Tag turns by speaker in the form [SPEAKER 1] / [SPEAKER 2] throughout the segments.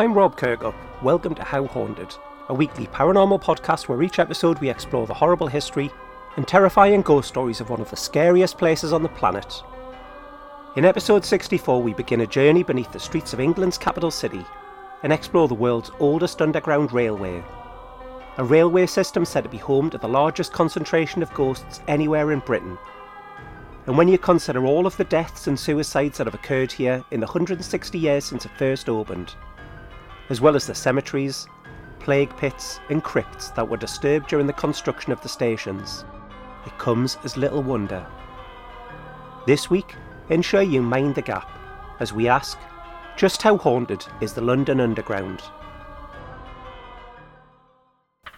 [SPEAKER 1] I'm Rob Kirkup. Welcome to How Haunted, a weekly paranormal podcast where each episode we explore the horrible history and terrifying ghost stories of one of the scariest places on the planet. In episode 64, we begin a journey beneath the streets of England's capital city and explore the world's oldest underground railway. A railway system said to be home to the largest concentration of ghosts anywhere in Britain. And when you consider all of the deaths and suicides that have occurred here in the 160 years since it first opened, as well as the cemeteries, plague pits, and crypts that were disturbed during the construction of the stations, it comes as little wonder. This week, ensure you mind the gap as we ask just how haunted is the London Underground?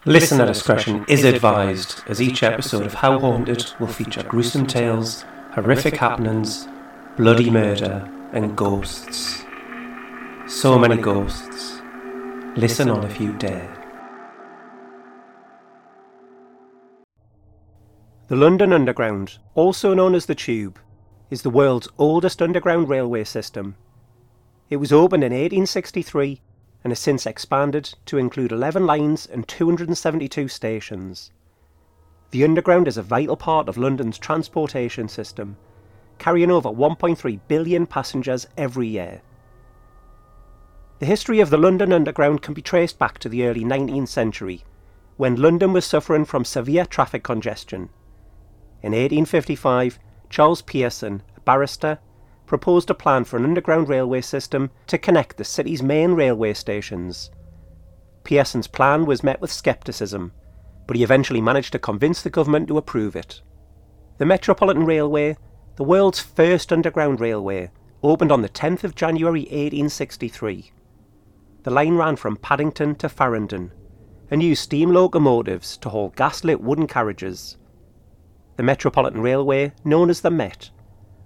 [SPEAKER 1] Listener discretion is advised as each episode of How Haunted will feature gruesome tales, horrific happenings, bloody murder, and ghosts. So many ghosts. Listen on if you dare. The London Underground, also known as the Tube, is the world's oldest underground railway system. It was opened in 1863 and has since expanded to include 11 lines and 272 stations. The Underground is a vital part of London's transportation system, carrying over 1.3 billion passengers every year. The history of the London Underground can be traced back to the early 19th century, when London was suffering from severe traffic congestion. In 1855, Charles Pearson, a barrister, proposed a plan for an underground railway system to connect the city's main railway stations. Pearson's plan was met with scepticism, but he eventually managed to convince the government to approve it. The Metropolitan Railway, the world's first underground railway, opened on the 10th of January 1863. The line ran from Paddington to Farringdon and used steam locomotives to haul gaslit wooden carriages. The Metropolitan Railway, known as the Met,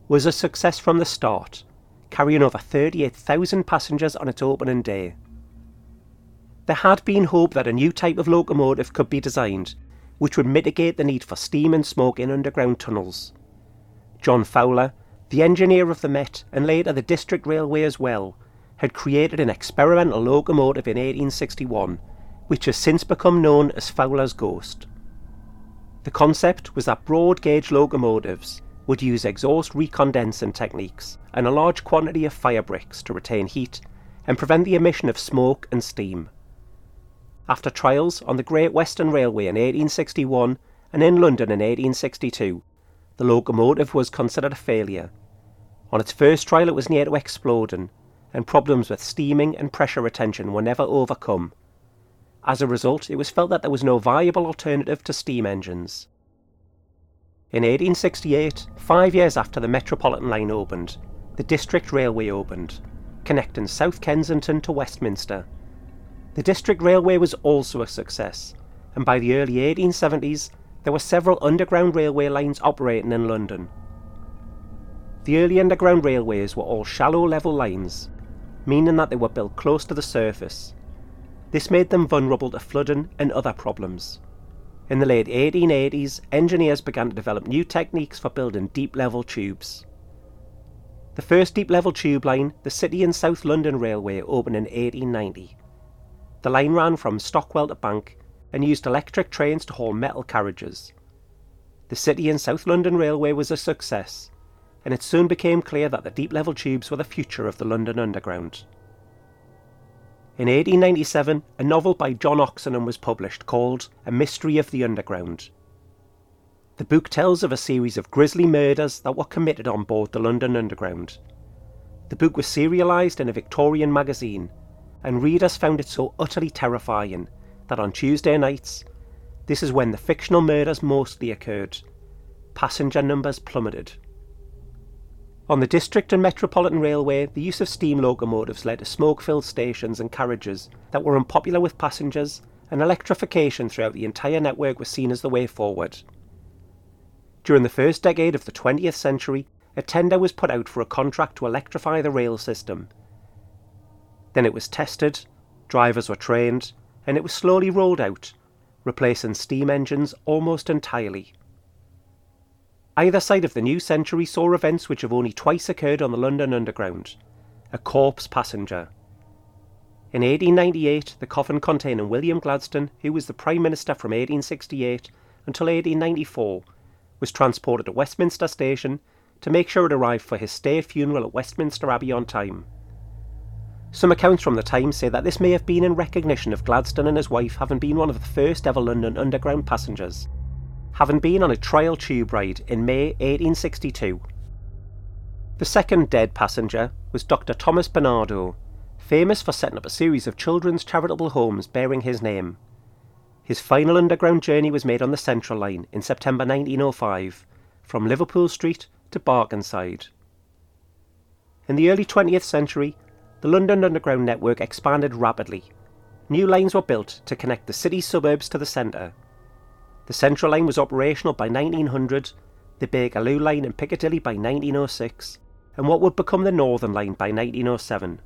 [SPEAKER 1] was a success from the start, carrying over 38,000 passengers on its opening day. There had been hope that a new type of locomotive could be designed which would mitigate the need for steam and smoke in underground tunnels. John Fowler, the engineer of the Met and later the District Railway as well, had created an experimental locomotive in 1861 which has since become known as Fowler's Ghost. The concept was that broad gauge locomotives would use exhaust recondensing techniques and a large quantity of fire bricks to retain heat and prevent the emission of smoke and steam. After trials on the Great Western Railway in 1861 and in London in 1862, the locomotive was considered a failure. On its first trial, it was near to exploding, and problems with steaming and pressure retention were never overcome. As a result, it was felt that there was no viable alternative to steam engines. In 1868, five years after the Metropolitan line opened, the District Railway opened, connecting South Kensington to Westminster. The District Railway was also a success, and by the early 1870s, there were several underground railway lines operating in London. The early underground railways were all shallow level lines, meaning that they were built close to the surface. This made them vulnerable to flooding and other problems. In the late 1880s, engineers began to develop new techniques for building deep level tubes. The first deep level tube line, the City and South London Railway, opened in 1890. The line ran from Stockwell to Bank and used electric trains to haul metal carriages. The City and South London Railway was a success, and it soon became clear that the deep level tubes were the future of the London Underground. In 1897, a novel by John Oxenham was published called A Mystery of the Underground. The book tells of a series of grisly murders that were committed on board the London Underground. The book was serialised in a Victorian magazine, and readers found it so utterly terrifying that on Tuesday nights, this is when the fictional murders mostly occurred, passenger numbers plummeted. On the District and Metropolitan Railway, the use of steam locomotives led to smoke filled stations and carriages that were unpopular with passengers, and electrification throughout the entire network was seen as the way forward. During the first decade of the 20th century, a tender was put out for a contract to electrify the rail system. Then it was tested, drivers were trained, and it was slowly rolled out, replacing steam engines almost entirely. Either side of the new century saw events which have only twice occurred on the London Underground a corpse passenger. In 1898, the coffin containing William Gladstone, who was the Prime Minister from 1868 until 1894, was transported to Westminster Station to make sure it arrived for his state funeral at Westminster Abbey on time. Some accounts from the time say that this may have been in recognition of Gladstone and his wife having been one of the first ever London Underground passengers, having been on a trial tube ride in May 1862. The second dead passenger was Dr. Thomas Barnardo, famous for setting up a series of children's charitable homes bearing his name. His final underground journey was made on the Central Line in September 1905 from Liverpool Street to Barkingside. In the early 20th century, the London Underground network expanded rapidly. New lines were built to connect the city's suburbs to the centre. The Central Line was operational by 1900, the Bakerloo Line in Piccadilly by 1906, and what would become the Northern Line by 1907.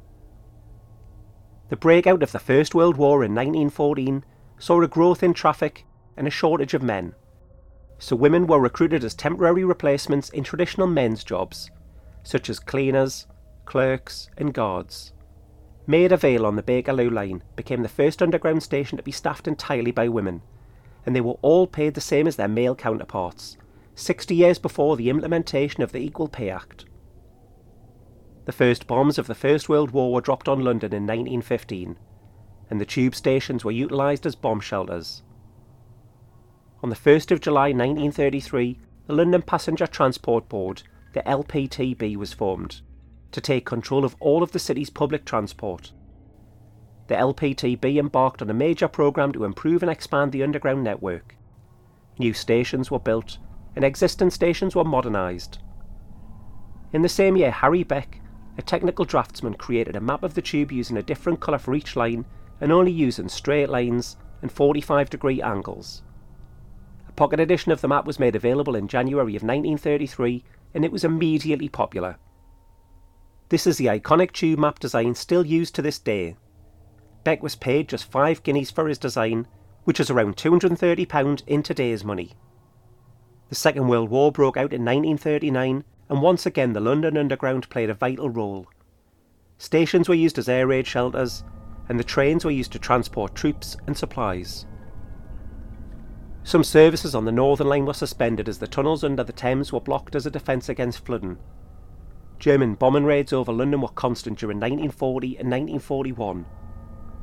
[SPEAKER 1] The breakout of the First World War in 1914 saw a growth in traffic and a shortage of men. So women were recruited as temporary replacements in traditional men's jobs, such as cleaners, clerks, and guards. Maida Vale on the Bakerloo line became the first underground station to be staffed entirely by women, and they were all paid the same as their male counterparts, 60 years before the implementation of the Equal Pay Act. The first bombs of the First World War were dropped on London in 1915, and the tube stations were utilised as bomb shelters. On the 1st of July 1933, the London Passenger Transport Board, the LPTB, was formed to take control of all of the city's public transport. The LPTB embarked on a major programme to improve and expand the underground network. New stations were built, and existing stations were modernised. In the same year, Harry Beck, a technical draftsman, created a map of the tube using a different colour for each line and only using straight lines and 45 degree angles. A pocket edition of the map was made available in January of 1933 and it was immediately popular. This is the iconic tube map design still used to this day. Beck was paid just 5 guineas for his design, which is around £230 in today's money. The Second World War broke out in 1939, and once again the London Underground played a vital role. Stations were used as air raid shelters, and the trains were used to transport troops and supplies. Some services on the Northern Line were suspended as the tunnels under the Thames were blocked as a defence against flooding. German bombing raids over London were constant during 1940 and 1941.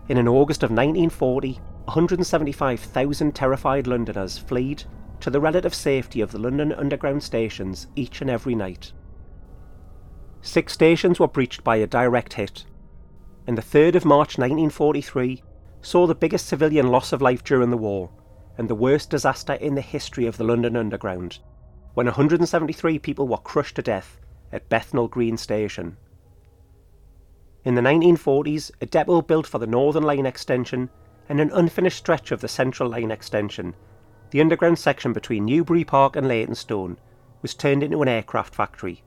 [SPEAKER 1] In an August of 1940, 175,000 terrified Londoners fled to the relative safety of the London Underground stations each and every night. Six stations were breached by a direct hit, and the 3rd of March 1943 saw the biggest civilian loss of life during the war and the worst disaster in the history of the London Underground, when 173 people were crushed to death at Bethnal Green Station. In the 1940s, a depot built for the Northern Line extension and an unfinished stretch of the Central Line extension, the underground section between Newbury Park and Leytonstone, was turned into an aircraft factory.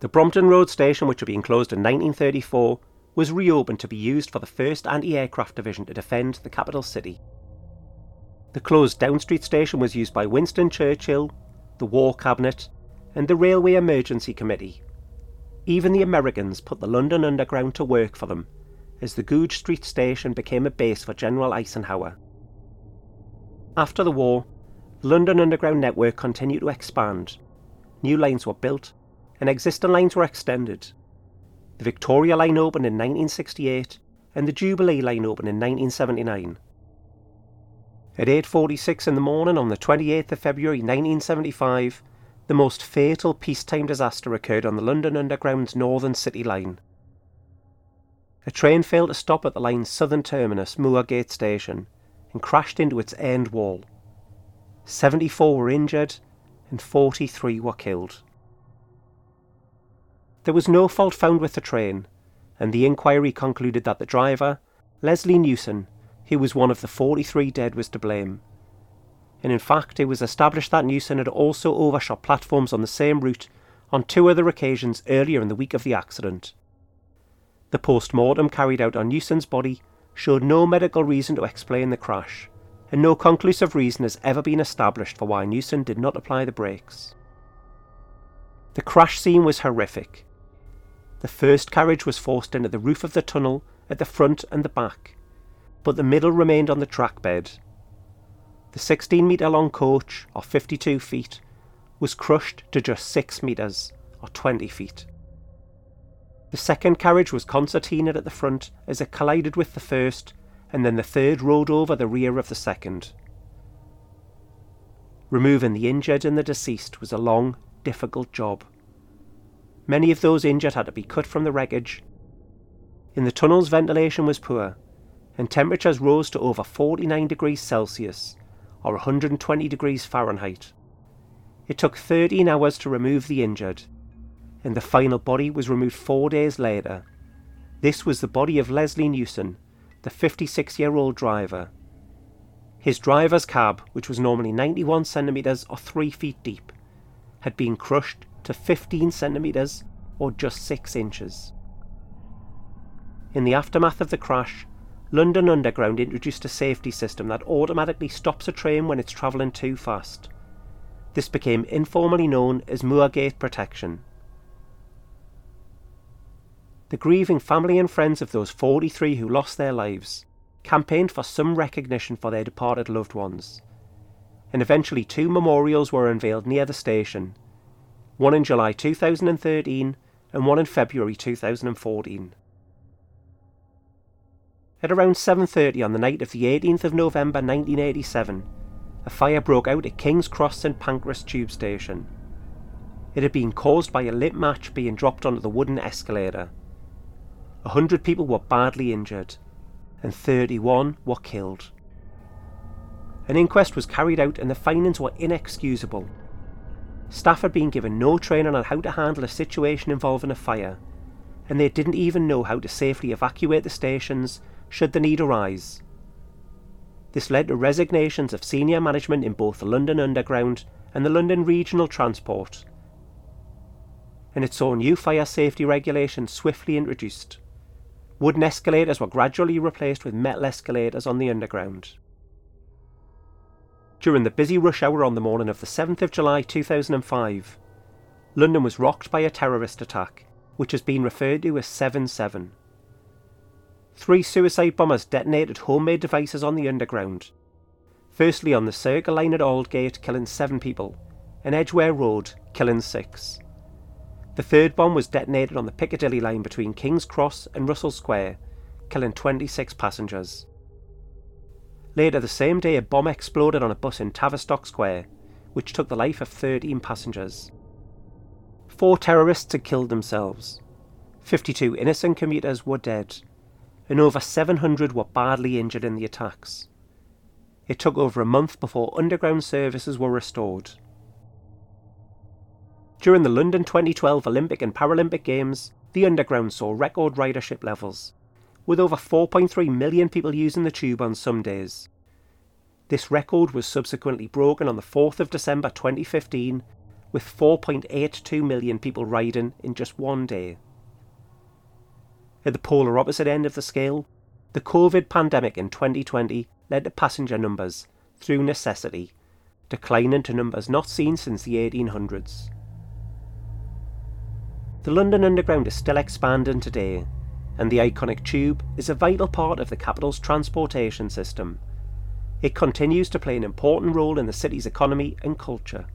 [SPEAKER 1] The Brompton Road station, which had been closed in 1934, was reopened to be used for the 1st Anti Aircraft Division to defend the capital city. The closed Down Street station was used by Winston Churchill, the War Cabinet, and the Railway Emergency Committee. Even the Americans put the London Underground to work for them, as the Goodge Street station became a base for General Eisenhower. After the war, the London Underground network continued to expand. New lines were built, and existing lines were extended. The Victoria Line opened in 1968, and the Jubilee Line opened in 1979. At 8.46 in the morning on the 28th of February 1975, the most fatal peacetime disaster occurred on the London Underground's Northern City Line. A train failed to stop at the line's southern terminus, Moorgate Station, and crashed into its end wall. 74 were injured and 43 were killed. There was no fault found with the train, and the inquiry concluded that the driver, Leslie Newson, who was one of the 43 dead, was to blame and in fact it was established that Newson had also overshot platforms on the same route on two other occasions earlier in the week of the accident. The post mortem carried out on Newson's body showed no medical reason to explain the crash, and no conclusive reason has ever been established for why Newson did not apply the brakes. The crash scene was horrific. The first carriage was forced into the roof of the tunnel at the front and the back, but the middle remained on the track bed. The 16 metre long coach, or 52 feet, was crushed to just 6 metres, or 20 feet. The second carriage was concertinaed at the front as it collided with the first, and then the third rode over the rear of the second. Removing the injured and the deceased was a long, difficult job. Many of those injured had to be cut from the wreckage. In the tunnels, ventilation was poor, and temperatures rose to over 49 degrees Celsius, or 120 degrees Fahrenheit. It took 13 hours to remove the injured, and the final body was removed four days later. This was the body of Leslie Newson, the 56 year old driver. His driver's cab, which was normally 91 centimetres or 3 feet deep, had been crushed to 15 centimetres or just 6 inches. In the aftermath of the crash, London Underground introduced a safety system that automatically stops a train when it's travelling too fast. This became informally known as Moorgate Protection. The grieving family and friends of those 43 who lost their lives campaigned for some recognition for their departed loved ones, and eventually two memorials were unveiled near the station one in July 2013 and one in February 2014. At around 7:30 on the night of the 18th of November 1987, a fire broke out at King's Cross St Pancras tube station. It had been caused by a lit match being dropped onto the wooden escalator. A hundred people were badly injured, and 31 were killed. An inquest was carried out and the findings were inexcusable. Staff had been given no training on how to handle a situation involving a fire, and they didn't even know how to safely evacuate the stations should the need arise. This led to resignations of senior management in both the London Underground and the London Regional Transport, and it saw new fire safety regulations swiftly introduced. Wooden escalators were gradually replaced with metal escalators on the Underground. During the busy rush hour on the morning of the 7th of July 2005, London was rocked by a terrorist attack, which has been referred to as 7 7. Three suicide bombers detonated homemade devices on the Underground. Firstly, on the Circle Line at Aldgate, killing seven people, and Edgware Road, killing six. The third bomb was detonated on the Piccadilly line between King's Cross and Russell Square, killing 26 passengers. Later the same day, a bomb exploded on a bus in Tavistock Square, which took the life of 13 passengers. Four terrorists had killed themselves. 52 innocent commuters were dead, and over 700 were badly injured in the attacks. It took over a month before underground services were restored. During the London 2012 Olympic and Paralympic Games, the Underground saw record ridership levels with over 4.3 million people using the tube on some days. This record was subsequently broken on the 4th of December 2015, with 4.82 million people riding in just one day. At the polar opposite end of the scale, the COVID pandemic in 2020 led to passenger numbers, through necessity, declining to numbers not seen since the 1800s. The London Underground is still expanding today, and the iconic tube is a vital part of the capital's transportation system. It continues to play an important role in the city's economy and culture.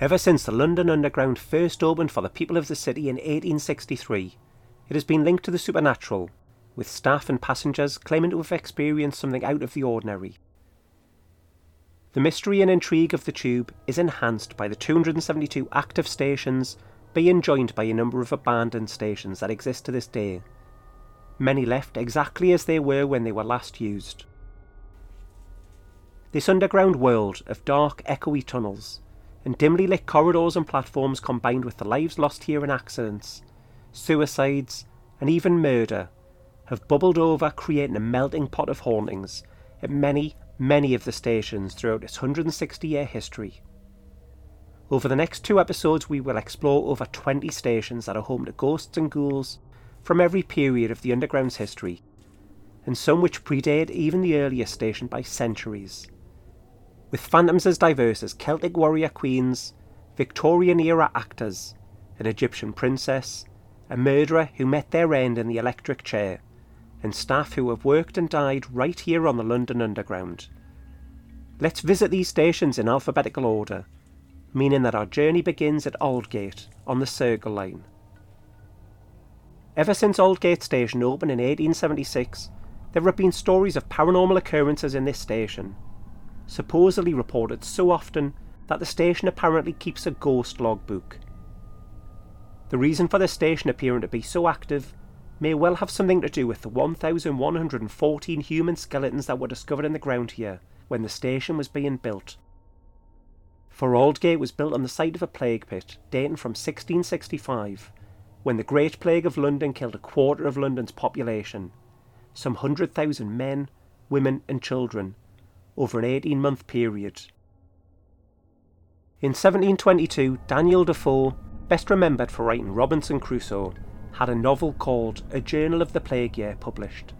[SPEAKER 1] Ever since the London Underground first opened for the people of the city in 1863, it has been linked to the supernatural, with staff and passengers claiming to have experienced something out of the ordinary. The mystery and intrigue of the tube is enhanced by the 272 active stations being joined by a number of abandoned stations that exist to this day. Many left exactly as they were when they were last used. This underground world of dark, echoey tunnels and dimly lit corridors and platforms combined with the lives lost here in accidents, suicides, and even murder have bubbled over, creating a melting pot of hauntings at many, many of the stations throughout its 160 year history. Over the next two episodes, we will explore over 20 stations that are home to ghosts and ghouls from every period of the Underground's history, and some which predate even the earliest station by centuries. With phantoms as diverse as Celtic warrior queens, Victorian era actors, an Egyptian princess, a murderer who met their end in the electric chair, and staff who have worked and died right here on the London Underground. Let's visit these stations in alphabetical order, meaning that our journey begins at Aldgate on the Circle Line. Ever since Aldgate Station opened in 1876, there have been stories of paranormal occurrences in this station, supposedly reported so often that the station apparently keeps a ghost logbook. The reason for the station appearing to be so active may well have something to do with the 1,114 human skeletons that were discovered in the ground here when the station was being built. For Aldgate was built on the site of a plague pit dating from 1665, when the Great Plague of London killed a quarter of London's population, some 100,000 men, women, and children, over an 18 month period. In 1722, Daniel Defoe, best remembered for writing Robinson Crusoe, had a novel called A Journal of the Plague Year published.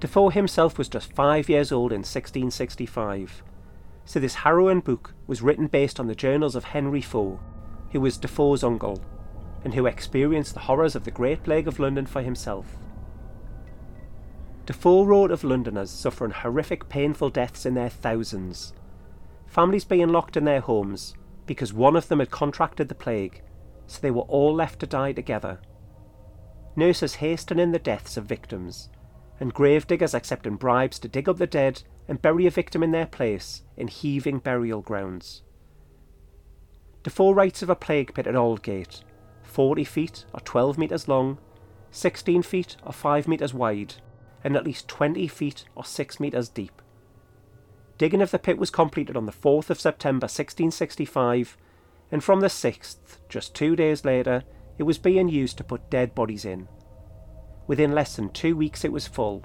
[SPEAKER 1] Defoe himself was just five years old in 1665, so this harrowing book was written based on the journals of Henry Foe, who was Defoe's uncle, and who experienced the horrors of the Great Plague of London for himself. Defoe wrote of Londoners suffering horrific, painful deaths in their thousands, families being locked in their homes because one of them had contracted the plague so they were all left to die together. Nurses hasten in the deaths of victims, and grave gravediggers accepting bribes to dig up the dead and bury a victim in their place in heaving burial grounds. Defoe writes of a plague pit at Aldgate, 40 feet or 12 metres long, 16 feet or 5 metres wide, and at least 20 feet or 6 metres deep. Digging of the pit was completed on the 4th of September 1665 and from the 6th, just two days later, it was being used to put dead bodies in. Within less than two weeks, it was full,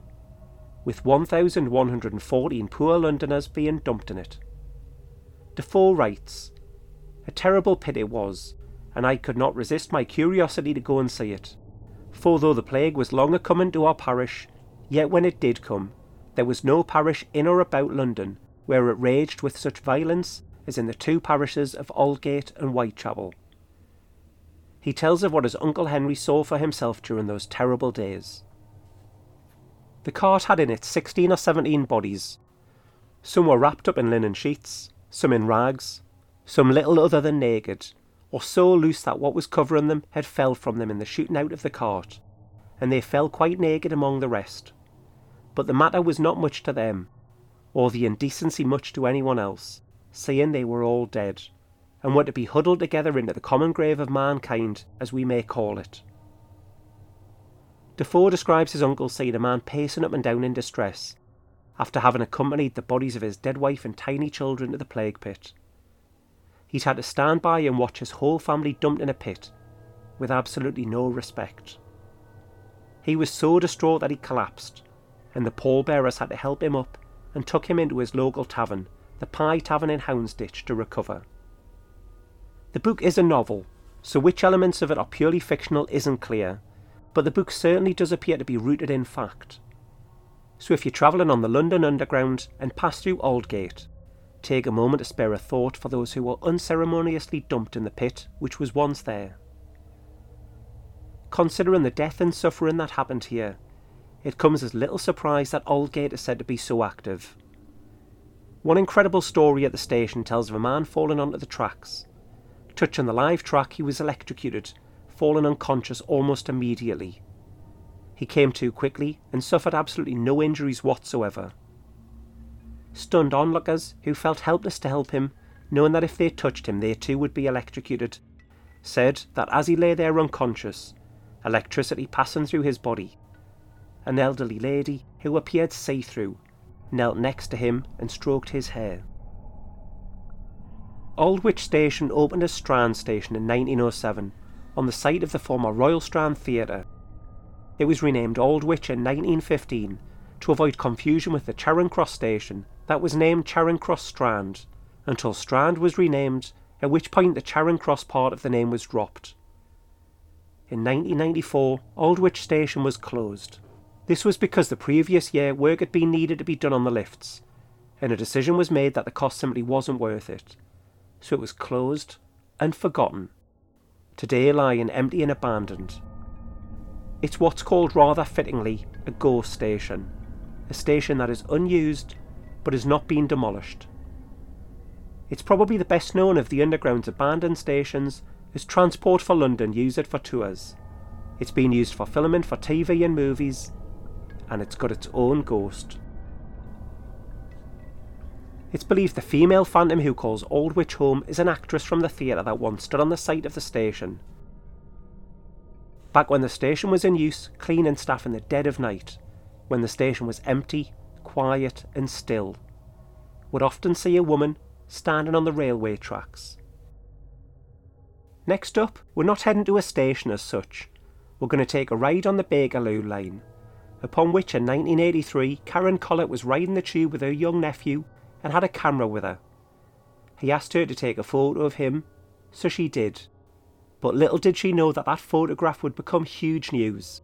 [SPEAKER 1] with 1,114 poor Londoners being dumped in it. Defoe writes, A terrible pit it was, and I could not resist my curiosity to go and see it. For though the plague was long a coming to our parish, yet when it did come, there was no parish in or about London where it raged with such violence as in the two parishes of Aldgate and Whitechapel. He tells of what his Uncle Henry saw for himself during those terrible days. The cart had in it sixteen or seventeen bodies. Some were wrapped up in linen sheets, some in rags, some little other than naked, or so loose that what was covering them had fell from them in the shooting out of the cart, and they fell quite naked among the rest. But the matter was not much to them, or the indecency much to anyone else seeing they were all dead, and were to be huddled together into the common grave of mankind, as we may call it. Defoe describes his uncle seeing a man pacing up and down in distress, after having accompanied the bodies of his dead wife and tiny children to the plague pit. He'd had to stand by and watch his whole family dumped in a pit, with absolutely no respect. He was so distraught that he collapsed, and the pallbearers had to help him up and took him into his local tavern the Pie Tavern in Houndsditch to recover. The book is a novel, so which elements of it are purely fictional isn't clear, but the book certainly does appear to be rooted in fact. So if you're travelling on the London Underground and pass through Aldgate, take a moment to spare a thought for those who were unceremoniously dumped in the pit which was once there. Considering the death and suffering that happened here, it comes as little surprise that Aldgate is said to be so active. One incredible story at the station tells of a man falling onto the tracks. Touching the live track, he was electrocuted, falling unconscious almost immediately. He came to quickly and suffered absolutely no injuries whatsoever. Stunned onlookers, who felt helpless to help him, knowing that if they touched him they too would be electrocuted, said that as he lay there unconscious, electricity passing through his body, an elderly lady, who appeared see through, knelt next to him and stroked his hair. Aldwych Station opened as Strand Station in 1907 on the site of the former Royal Strand Theatre. It was renamed Aldwych in 1915 to avoid confusion with the Charing Cross station that was named Charing Cross Strand until Strand was renamed, at which point the Charing Cross part of the name was dropped. In 1994, Aldwych Station was closed. This was because the previous year work had been needed to be done on the lifts, and a decision was made that the cost simply wasn't worth it. So it was closed and forgotten. today lying empty and abandoned. It's what's called rather fittingly a ghost station, a station that is unused but has not been demolished. It's probably the best known of the Underground's abandoned stations as Transport for London use it for tours. It's been used for filming for TV and movies, and it's got its own ghost. It's believed the female phantom who calls Aldwych home is an actress from the theatre that once stood on the site of the station. Back when the station was in use, cleaning staff in the dead of night, when the station was empty, quiet, and still, would often see a woman standing on the railway tracks. Next up, we're not heading to a station as such. We're going to take a ride on the Bakerloo line, upon which in 1983 Karen Collett was riding the tube with her young nephew and had a camera with her. He asked her to take a photo of him, so she did. But little did she know that that photograph would become huge news.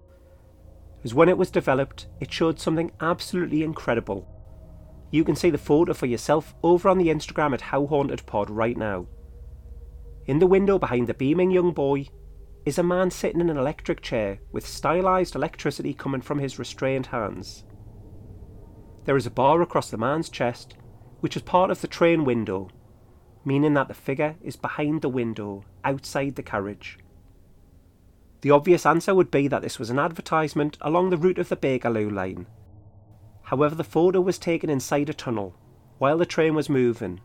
[SPEAKER 1] As when it was developed, it showed something absolutely incredible. You can see the photo for yourself over on the Instagram at How Haunted Pod right now. In the window behind the beaming young boy is a man sitting in an electric chair with stylized electricity coming from his restrained hands. There is a bar across the man's chest which is part of the train window, meaning that the figure is behind the window, outside the carriage. The obvious answer would be that this was an advertisement along the route of the Bakerloo line. However, the photo was taken inside a tunnel while the train was moving,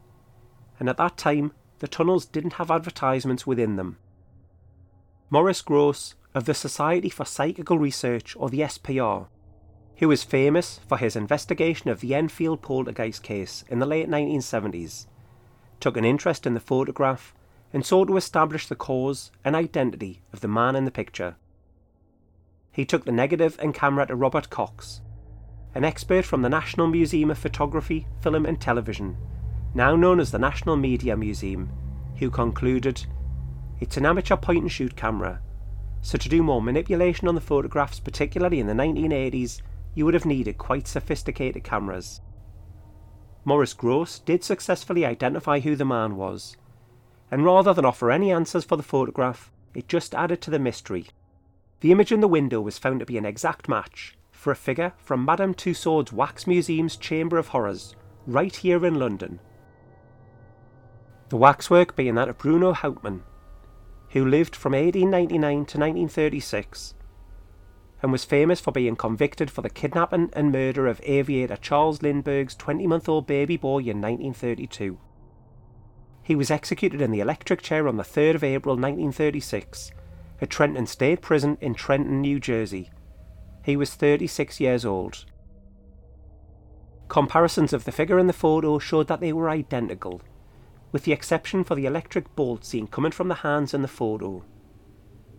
[SPEAKER 1] and at that time the tunnels didn't have advertisements within them. Maurice Grosse of the Society for Psychical Research, or the SPR, who was famous for his investigation of the Enfield poltergeist case in the late 1970s, took an interest in the photograph and sought to establish the cause and identity of the man in the picture. He took the negative and camera to Robert Cox, an expert from the National Museum of Photography, Film and Television, now known as the National Media Museum, who concluded it's an amateur point and shoot camera, so to do more manipulation on the photographs, particularly in the 1980s, you would have needed quite sophisticated cameras. Maurice Grosse did successfully identify who the man was, and rather than offer any answers for the photograph, it just added to the mystery. The image in the window was found to be an exact match for a figure from Madame Tussauds Wax Museum's Chamber of Horrors, right here in London. The waxwork being that of Bruno Hauptmann, who lived from 1899 to 1936 and was famous for being convicted for the kidnapping and murder of aviator Charles Lindbergh's 20 month old baby boy in 1932. He was executed in the electric chair on the 3rd of April 1936 at Trenton State Prison in Trenton, New Jersey. He was 36 years old. Comparisons of the figure in the photo showed that they were identical, with the exception for the electric bolt seen coming from the hands in the photo.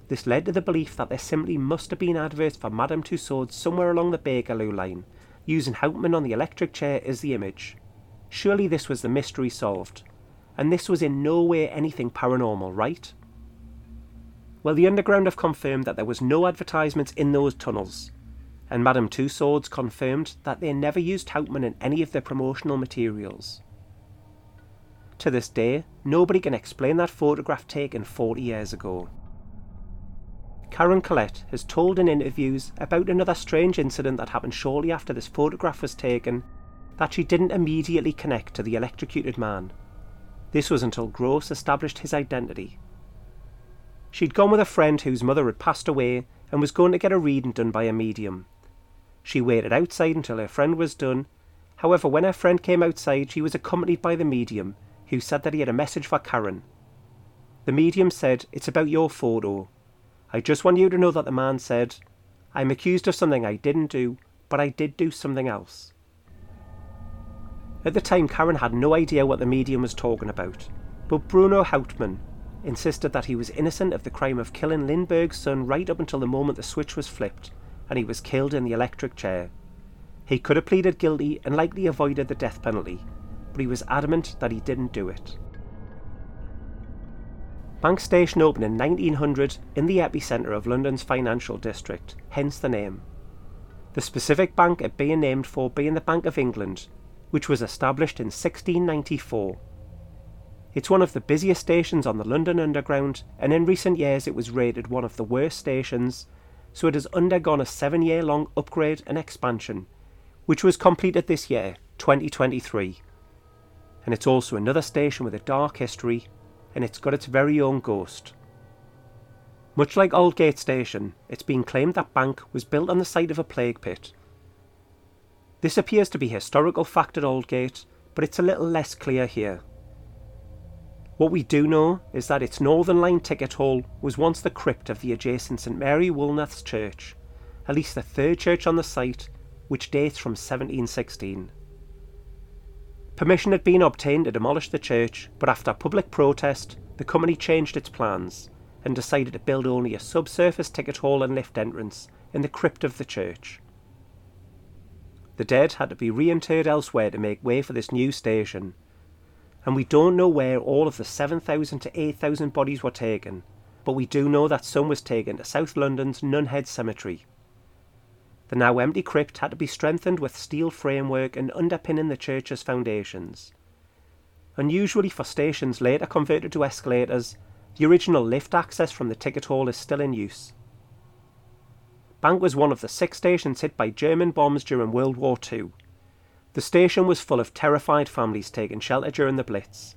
[SPEAKER 1] This led to the belief that there simply must have been adverts for Madame Tussauds somewhere along the Bakerloo line, using Hauptmann on the electric chair as the image. Surely this was the mystery solved, and this was in no way anything paranormal, right? Well, the Underground have confirmed that there was no advertisements in those tunnels, and Madame Tussauds confirmed that they never used Hauptmann in any of their promotional materials. To this day, nobody can explain that photograph taken 40 years ago. Karen Collett has told in interviews about another strange incident that happened shortly after this photograph was taken that she didn't immediately connect to the electrocuted man. This was until Grosse established his identity. She'd gone with a friend whose mother had passed away and was going to get a reading done by a medium. She waited outside until her friend was done. However, when her friend came outside, she was accompanied by the medium, who said that he had a message for Karen. The medium said, It's about your photo. I just want you to know that the man said, I'm accused of something I didn't do, but I did do something else. At the time, Karen had no idea what the medium was talking about, but Bruno Hauptmann insisted that he was innocent of the crime of killing Lindbergh's son right up until the moment the switch was flipped and he was killed in the electric chair. He could have pleaded guilty and likely avoided the death penalty, but he was adamant that he didn't do it. Bank Station opened in 1900 in the epicentre of London's financial district, hence the name. The specific bank it being named for being the Bank of England, which was established in 1694. It's one of the busiest stations on the London Underground, and in recent years it was rated one of the worst stations, so it has undergone a seven year long upgrade and expansion, which was completed this year, 2023. And it's also another station with a dark history, and it's got its very own ghost. Much like Aldgate Station, it's been claimed that Bank was built on the site of a plague pit. This appears to be historical fact at Aldgate, but it's a little less clear here. What we do know is that its Northern Line ticket hall was once the crypt of the adjacent St Mary Woolnoth's Church, at least the third church on the site, which dates from 1716. Permission had been obtained to demolish the church, but after public protest, the company changed its plans and decided to build only a subsurface ticket hall and lift entrance in the crypt of the church. The dead had to be reinterred elsewhere to make way for this new station, and we don't know where all of the 7,000 to 8,000 bodies were taken, but we do know that some was taken to South London's Nunhead Cemetery. The now empty crypt had to be strengthened with steel framework and underpinning the church's foundations. Unusually for stations later converted to escalators, the original lift access from the ticket hall is still in use. Bank was one of the six stations hit by German bombs during World War II. The station was full of terrified families taking shelter during the Blitz.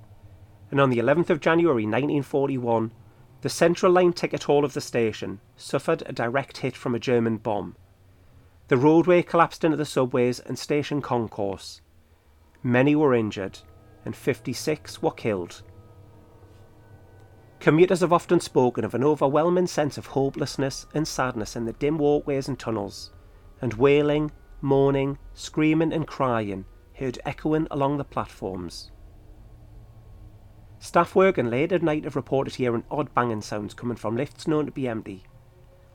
[SPEAKER 1] And on the 11th of January 1941, the central line ticket hall of the station suffered a direct hit from a German bomb. The roadway collapsed into the subways and station concourse. Many were injured, and 56 were killed. Commuters have often spoken of an overwhelming sense of hopelessness and sadness in the dim walkways and tunnels, and wailing, moaning, screaming, and crying heard echoing along the platforms. Staff working late at night have reported hearing odd banging sounds coming from lifts known to be empty.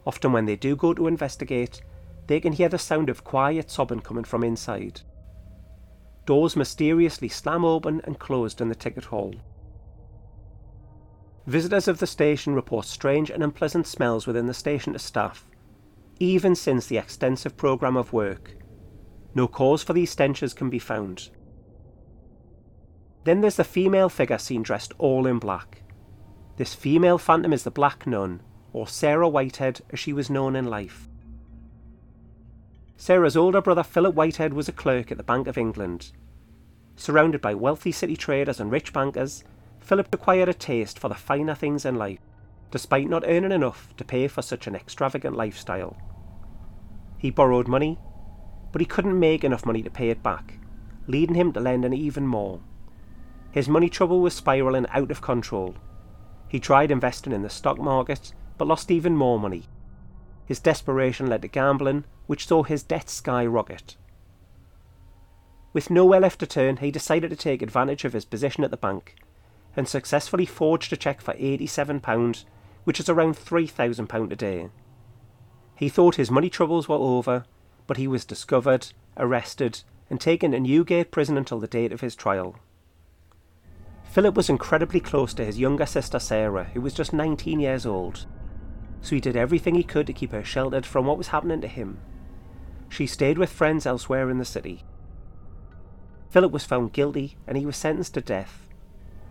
[SPEAKER 1] Often, when they do go to investigate, they can hear the sound of quiet sobbing coming from inside. Doors mysteriously slam open and closed in the ticket hall. Visitors of the station report strange and unpleasant smells within the station to staff, even since the extensive programme of work. No cause for these stenches can be found. Then there's the female figure seen dressed all in black. This female phantom is the Black Nun, or Sarah Whitehead as she was known in life. Sarah's older brother Philip Whitehead was a clerk at the Bank of England. Surrounded by wealthy city traders and rich bankers, Philip acquired a taste for the finer things in life, despite not earning enough to pay for such an extravagant lifestyle. He borrowed money, but he couldn't make enough money to pay it back, leading him to lending even more. His money trouble was spiralling out of control. He tried investing in the stock market, but lost even more money. His desperation led to gambling, which saw his debts skyrocket. With nowhere left to turn, he decided to take advantage of his position at the bank and successfully forged a cheque for £87, which is around £3,000 a day. He thought his money troubles were over, but he was discovered, arrested, and taken to Newgate prison until the date of his trial. Philip was incredibly close to his younger sister Sarah, who was just 19 years old, so he did everything he could to keep her sheltered from what was happening to him. She stayed with friends elsewhere in the city. Philip was found guilty and he was sentenced to death.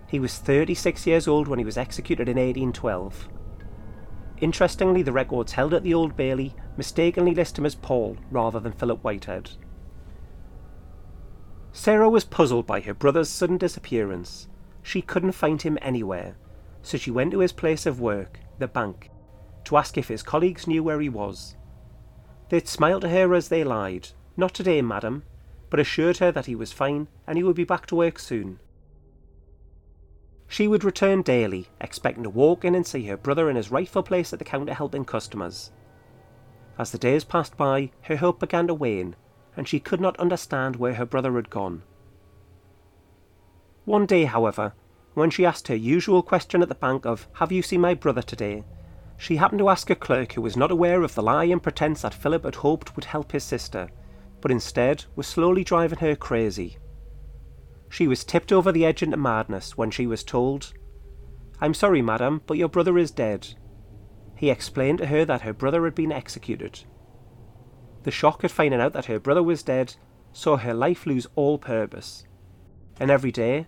[SPEAKER 1] He was 36 years old when he was executed in 1812. Interestingly, the records held at the Old Bailey mistakenly list him as Paul rather than Philip Whitehead. Sarah was puzzled by her brother's sudden disappearance. She couldn't find him anywhere, so she went to his place of work, the bank, to ask if his colleagues knew where he was. They'd smiled to her as they lied, not today, madam, but assured her that he was fine and he would be back to work soon. She would return daily, expecting to walk in and see her brother in his rightful place at the counter helping customers. As the days passed by, her hope began to wane, and she could not understand where her brother had gone. One day, however, when she asked her usual question at the bank of, Have you seen my brother today? She happened to ask a clerk who was not aware of the lie and pretence that Philip had hoped would help his sister, but instead was slowly driving her crazy. She was tipped over the edge into madness when she was told, I'm sorry, madam, but your brother is dead. He explained to her that her brother had been executed. The shock at finding out that her brother was dead saw her life lose all purpose. And every day,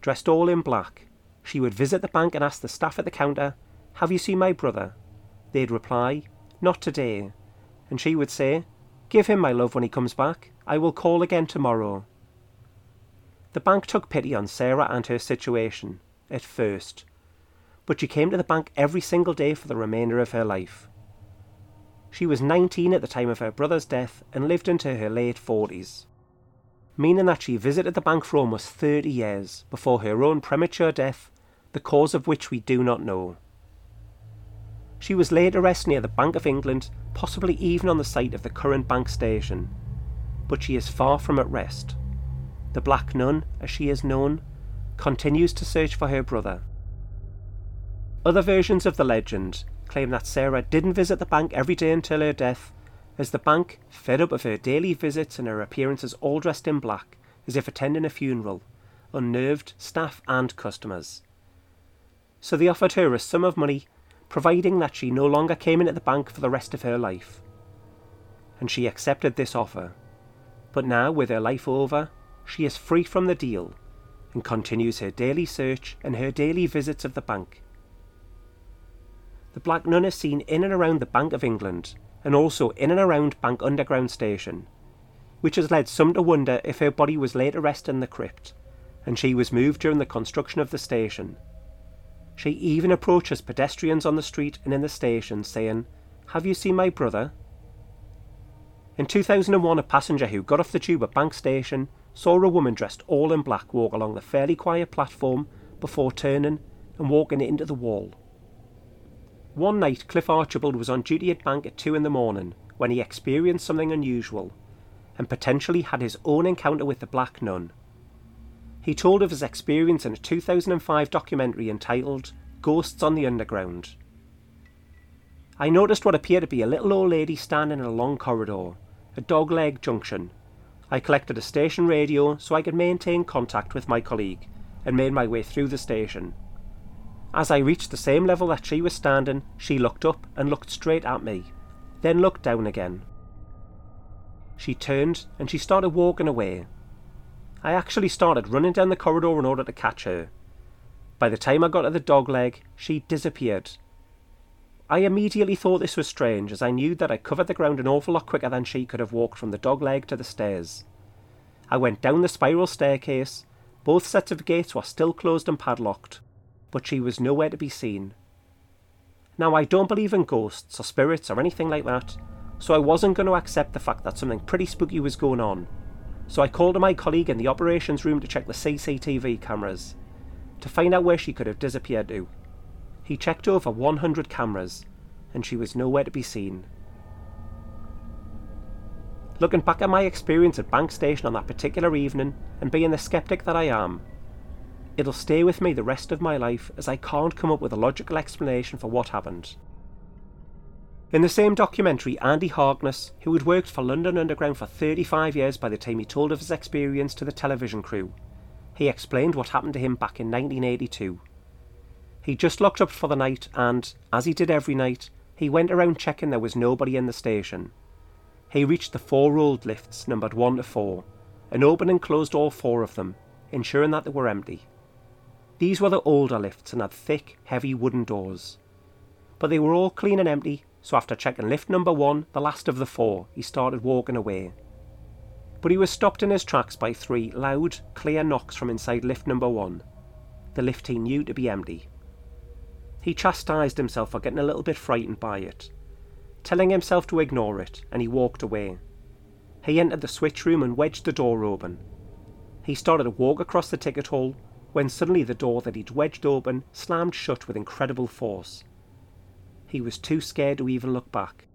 [SPEAKER 1] dressed all in black, she would visit the bank and ask the staff at the counter, Have you seen my brother? They'd reply, Not today. And she would say, Give him my love when he comes back. I will call again tomorrow. The bank took pity on Sarah and her situation, at first, but she came to the bank every single day for the remainder of her life. She was 19 at the time of her brother's death and lived into her late 40s, meaning that she visited the bank for almost 30 years before her own premature death, the cause of which we do not know. She was laid to rest near the Bank of England, possibly even on the site of the current bank station, but she is far from at rest. The Black Nun, as she is known, continues to search for her brother. Other versions of the legend claim that Sarah didn't visit the bank every day until her death, as the bank, fed up of her daily visits and her appearances all dressed in black, as if attending a funeral, unnerved staff and customers. So they offered her a sum of money, providing that she no longer came into the bank for the rest of her life. And she accepted this offer. But now, with her life over, she is free from the deal and continues her daily search and her daily visits of the bank. The Black Nun is seen in and around the Bank of England and also in and around Bank Underground Station, which has led some to wonder if her body was laid to rest in the crypt and she was moved during the construction of the station. She even approaches pedestrians on the street and in the station saying, Have you seen my brother? In 2001, a passenger who got off the tube at Bank Station saw a woman dressed all in black walk along the fairly quiet platform before turning and walking into the wall. One night, Cliff Archibald was on duty at bank at two in the morning when he experienced something unusual and potentially had his own encounter with the Black Nun. He told of his experience in a 2005 documentary entitled Ghosts on the Underground. I noticed what appeared to be a little old lady standing in a long corridor, a dogleg junction, I collected a station radio so I could maintain contact with my colleague and made my way through the station. As I reached the same level that she was standing, she looked up and looked straight at me, then looked down again. She turned and she started walking away. I actually started running down the corridor in order to catch her. By the time I got to the dog leg, she disappeared. I immediately thought this was strange, as I knew that I covered the ground an awful lot quicker than she could have walked from the dog leg to the stairs. I went down the spiral staircase. Both sets of gates were still closed and padlocked, but she was nowhere to be seen. Now, I don't believe in ghosts or spirits or anything like that, so I wasn't going to accept the fact that something pretty spooky was going on. So I called my colleague in the operations room to check the CCTV cameras to find out where she could have disappeared to. He checked over 100 cameras, and she was nowhere to be seen. Looking back at my experience at Bank Station on that particular evening, and being the skeptic that I am, it'll stay with me the rest of my life as I can't come up with a logical explanation for what happened. In the same documentary, Andy Harkness, who had worked for London Underground for 35 years by the time he told of his experience to the television crew, he explained what happened to him back in 1982. He just locked up for the night and, as he did every night, he went around checking there was nobody in the station. He reached the four rolled lifts numbered 1 to 4 and opened and closed all four of them, ensuring that they were empty. These were the older lifts and had thick, heavy wooden doors. But they were all clean and empty, so after checking lift number 1, the last of the four, he started walking away. But he was stopped in his tracks by three loud, clear knocks from inside lift number 1, the lift he knew to be empty. He chastised himself for getting a little bit frightened by it, telling himself to ignore it, and he walked away. He entered the switch room and wedged the door open. He started to walk across the ticket hall when suddenly the door that he'd wedged open slammed shut with incredible force. He was too scared to even look back.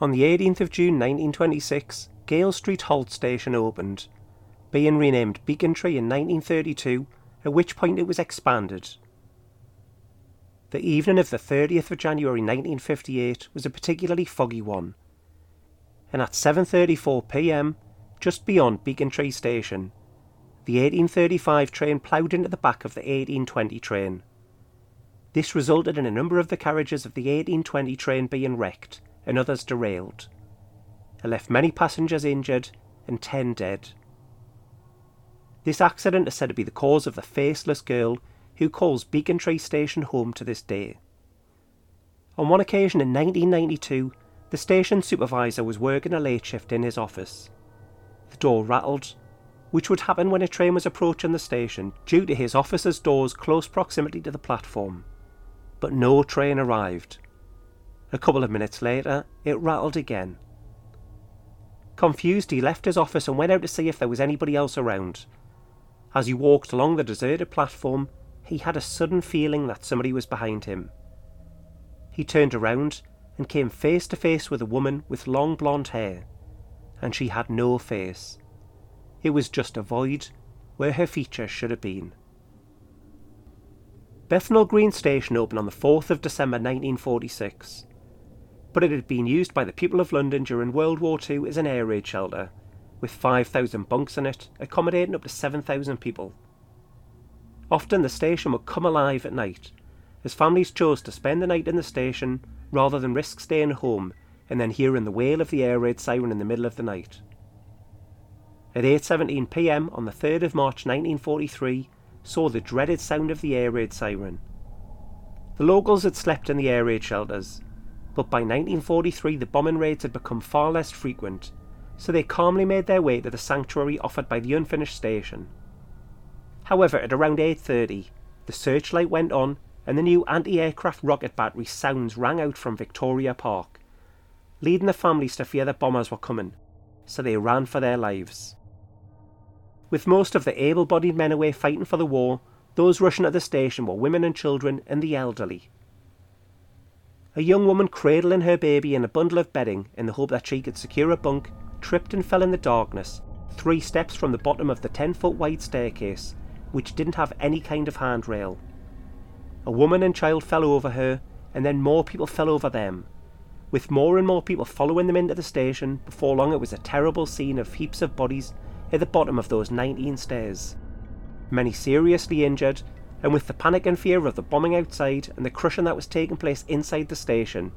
[SPEAKER 1] On the 18th of June 1926, Gale Street Halt Station opened, being renamed Becontree in 1932 at which point it was expanded. The evening of the 30th of January 1958 was a particularly foggy one, and at 7:34 p.m., just beyond Becontree Station, the 1835 train ploughed into the back of the 1820 train. This resulted in a number of the carriages of the 1820 train being wrecked and others derailed. It left many passengers injured and 10 dead. This accident is said to be the cause of the faceless girl who calls Becontree Station home to this day. On one occasion in 1992, the station supervisor was working a late shift in his office. The door rattled, which would happen when a train was approaching the station due to his office's door's close proximity to the platform. But no train arrived. A couple of minutes later, it rattled again. Confused, he left his office and went out to see if there was anybody else around. As he walked along the deserted platform, he had a sudden feeling that somebody was behind him. He turned around and came face to face with a woman with long blonde hair, and she had no face. It was just a void where her features should have been. Bethnal Green Station opened on the 4th of December 1946, but it had been used by the people of London during World War II as an air raid shelter, with 5,000 bunks in it, accommodating up to 7,000 people. Often the station would come alive at night, as families chose to spend the night in the station rather than risk staying home and then hearing the wail of the air raid siren in the middle of the night. At 8:17 p.m. on the 3rd of March 1943, saw the dreaded sound of the air raid siren. The locals had slept in the air raid shelters, but by 1943 the bombing raids had become far less frequent, so they calmly made their way to the sanctuary offered by the unfinished station. However, at around 8.30, the searchlight went on and the new anti-aircraft rocket battery sounds rang out from Victoria Park, leading the families to fear that bombers were coming, so they ran for their lives. With most of the able-bodied men away fighting for the war, those rushing at the station were women and children and the elderly. A young woman cradling her baby in a bundle of bedding in the hope that she could secure a bunk tripped and fell in the darkness, three steps from the bottom of the 10 foot wide staircase which didn't have any kind of handrail. A woman and child fell over her, and then more people fell over them, with more and more people following them into the station. Before long, it was a terrible scene of heaps of bodies at the bottom of those 19 stairs. Many seriously injured, and with the panic and fear of the bombing outside and the crushing that was taking place inside the station,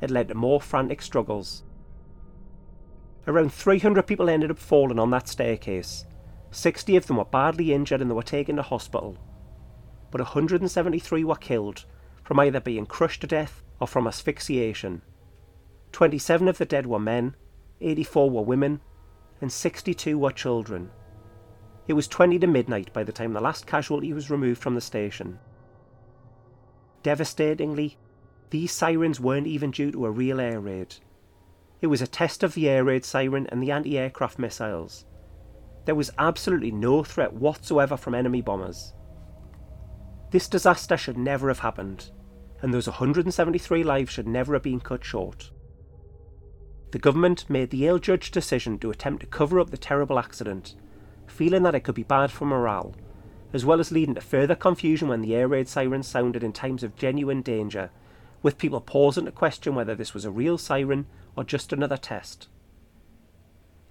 [SPEAKER 1] it led to more frantic struggles. Around 300 people ended up falling on that staircase, 60 of them were badly injured and they were taken to hospital. But 173 were killed from either being crushed to death or from asphyxiation. 27 of the dead were men, 84 were women, and 62 were children. It was 20 to midnight by the time the last casualty was removed from the station. Devastatingly, these sirens weren't even due to a real air raid. It was a test of the air raid siren and the anti aircraft missiles. There was absolutely no threat whatsoever from enemy bombers. This disaster should never have happened, and those 173 lives should never have been cut short. The government made the ill judged decision to attempt to cover up the terrible accident, feeling that it could be bad for morale, as well as leading to further confusion when the air raid sirens sounded in times of genuine danger, with people pausing to question whether this was a real siren or just another test.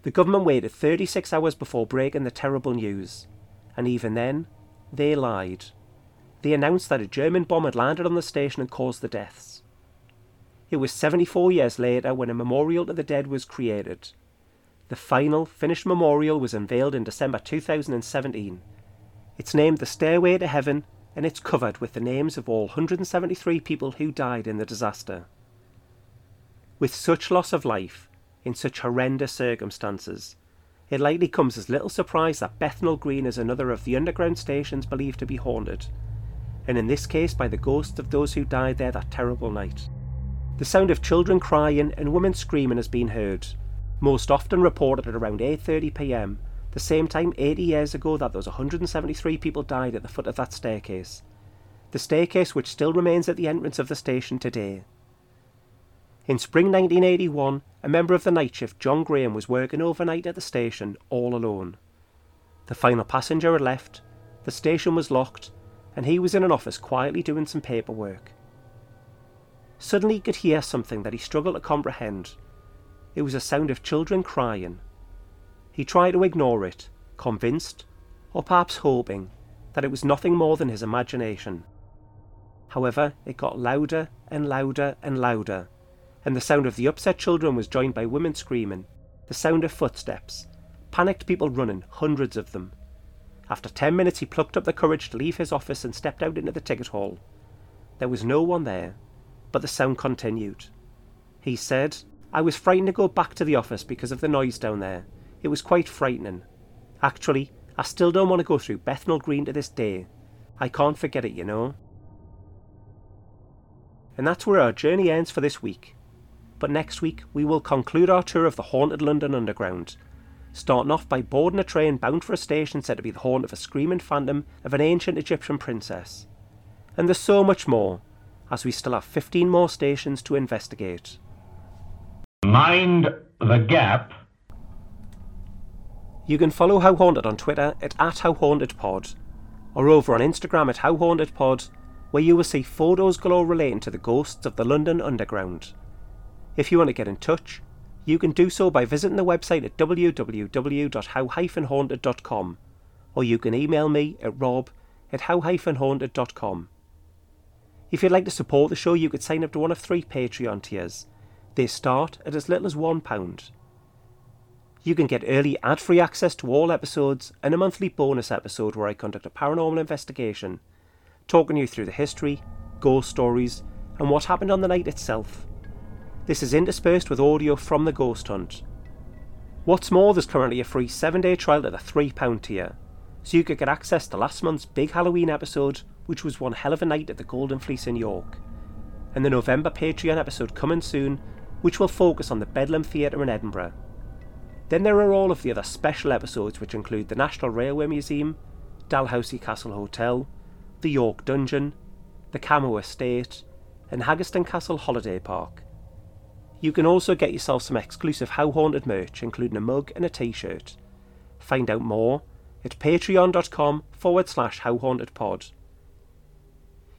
[SPEAKER 1] The government waited 36 hours before breaking the terrible news, and even then, they lied. They announced that a German bomb had landed on the station and caused the deaths. It was 74 years later when a memorial to the dead was created. The final, finished memorial was unveiled in December 2017. It's named the Stairway to Heaven and it's covered with the names of all 173 people who died in the disaster. With such loss of life, in such horrendous circumstances. It likely comes as little surprise that Bethnal Green is another of the underground stations believed to be haunted, and in this case by the ghosts of those who died there that terrible night. The sound of children crying and women screaming has been heard, most often reported at around 8:30 p.m., the same time 80 years ago that those 173 people died at the foot of that staircase. The staircase which still remains at the entrance of the station today. In spring 1981, a member of the night shift, John Graham, was working overnight at the station all alone. The final passenger had left, the station was locked, and he was in an office quietly doing some paperwork. Suddenly he could hear something that he struggled to comprehend. It was a sound of children crying. He tried to ignore it, convinced, or perhaps hoping, that it was nothing more than his imagination. However, it got louder and louder and louder and the sound of the upset children was joined by women screaming, the sound of footsteps, panicked people running, hundreds of them. After ten minutes, he plucked up the courage to leave his office and stepped out into the ticket hall. There was no one there, but the sound continued. He said, I was frightened to go back to the office because of the noise down there. It was quite frightening. Actually, I still don't want to go through Bethnal Green to this day. I can't forget it, you know. And that's where our journey ends for this week. But next week, we will conclude our tour of the haunted London Underground starting off by boarding a train bound for a station said to be the haunt of a screaming phantom of an ancient Egyptian princess. And there's so much more, as we still have 15 more stations to investigate.
[SPEAKER 2] Mind the gap.
[SPEAKER 1] You can follow How Haunted on Twitter at, at HowHauntedPod, or over on Instagram at HowHauntedPod, where you will see photos galore relating to the ghosts of the London Underground. If you want to get in touch, you can do so by visiting the website at www.how-haunted.com or you can email me at rob at how-haunted.com. If you'd like to support the show, you could sign up to one of three Patreon tiers. They start at as little as £1. You can get early ad free access to all episodes and a monthly bonus episode where I conduct a paranormal investigation, talking you through the history, ghost stories, and what happened on the night itself. This is interspersed with audio from the Ghost Hunt. What's more, there's currently a free 7 day trial at the £3 tier, so you could get access to last month's big Halloween episode, which was one hell of a night at the Golden Fleece in York, and the November Patreon episode coming soon, which will focus on the Bedlam Theatre in Edinburgh. Then there are all of the other special episodes, which include the National Railway Museum, Dalhousie Castle Hotel, the York Dungeon, the Camo Estate, and Haggerston Castle Holiday Park. You can also get yourself some exclusive How Haunted merch, including a mug and a t shirt. Find out more at patreon.com forward slash How Haunted Pod.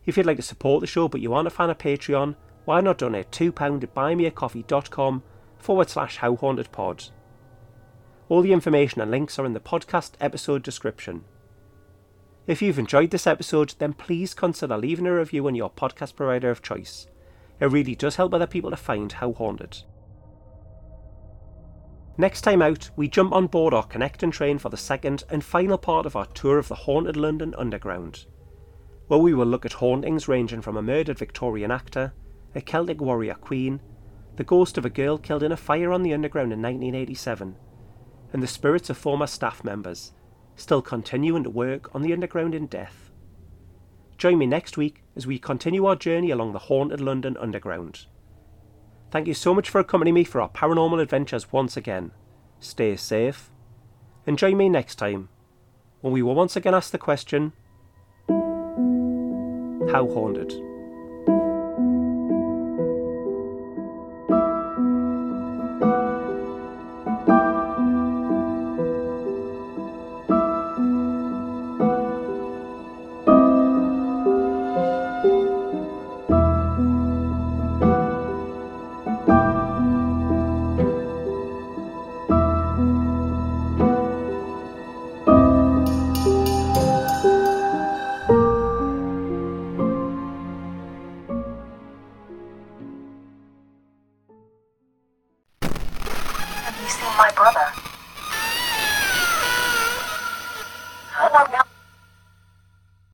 [SPEAKER 1] If you'd like to support the show but you aren't a fan of Patreon, why not donate £2 at buymeacoffee.com forward slash How Haunted Pod. All the information and links are in the podcast episode description. If you've enjoyed this episode, then please consider leaving a review on your podcast provider of choice. It really does help other people to find How Haunted. Next time out, we jump on board our connecting train for the second and final part of our tour of the haunted London Underground, where we will look at hauntings ranging from a murdered Victorian actor, a Celtic warrior queen, the ghost of a girl killed in a fire on the Underground in 1987, and the spirits of former staff members, still continuing to work on the Underground in death. Join me next week as we continue our journey along the haunted London Underground. Thank you so much for accompanying me for our paranormal adventures once again. Stay safe, and join me next time when we will once again ask the question How haunted?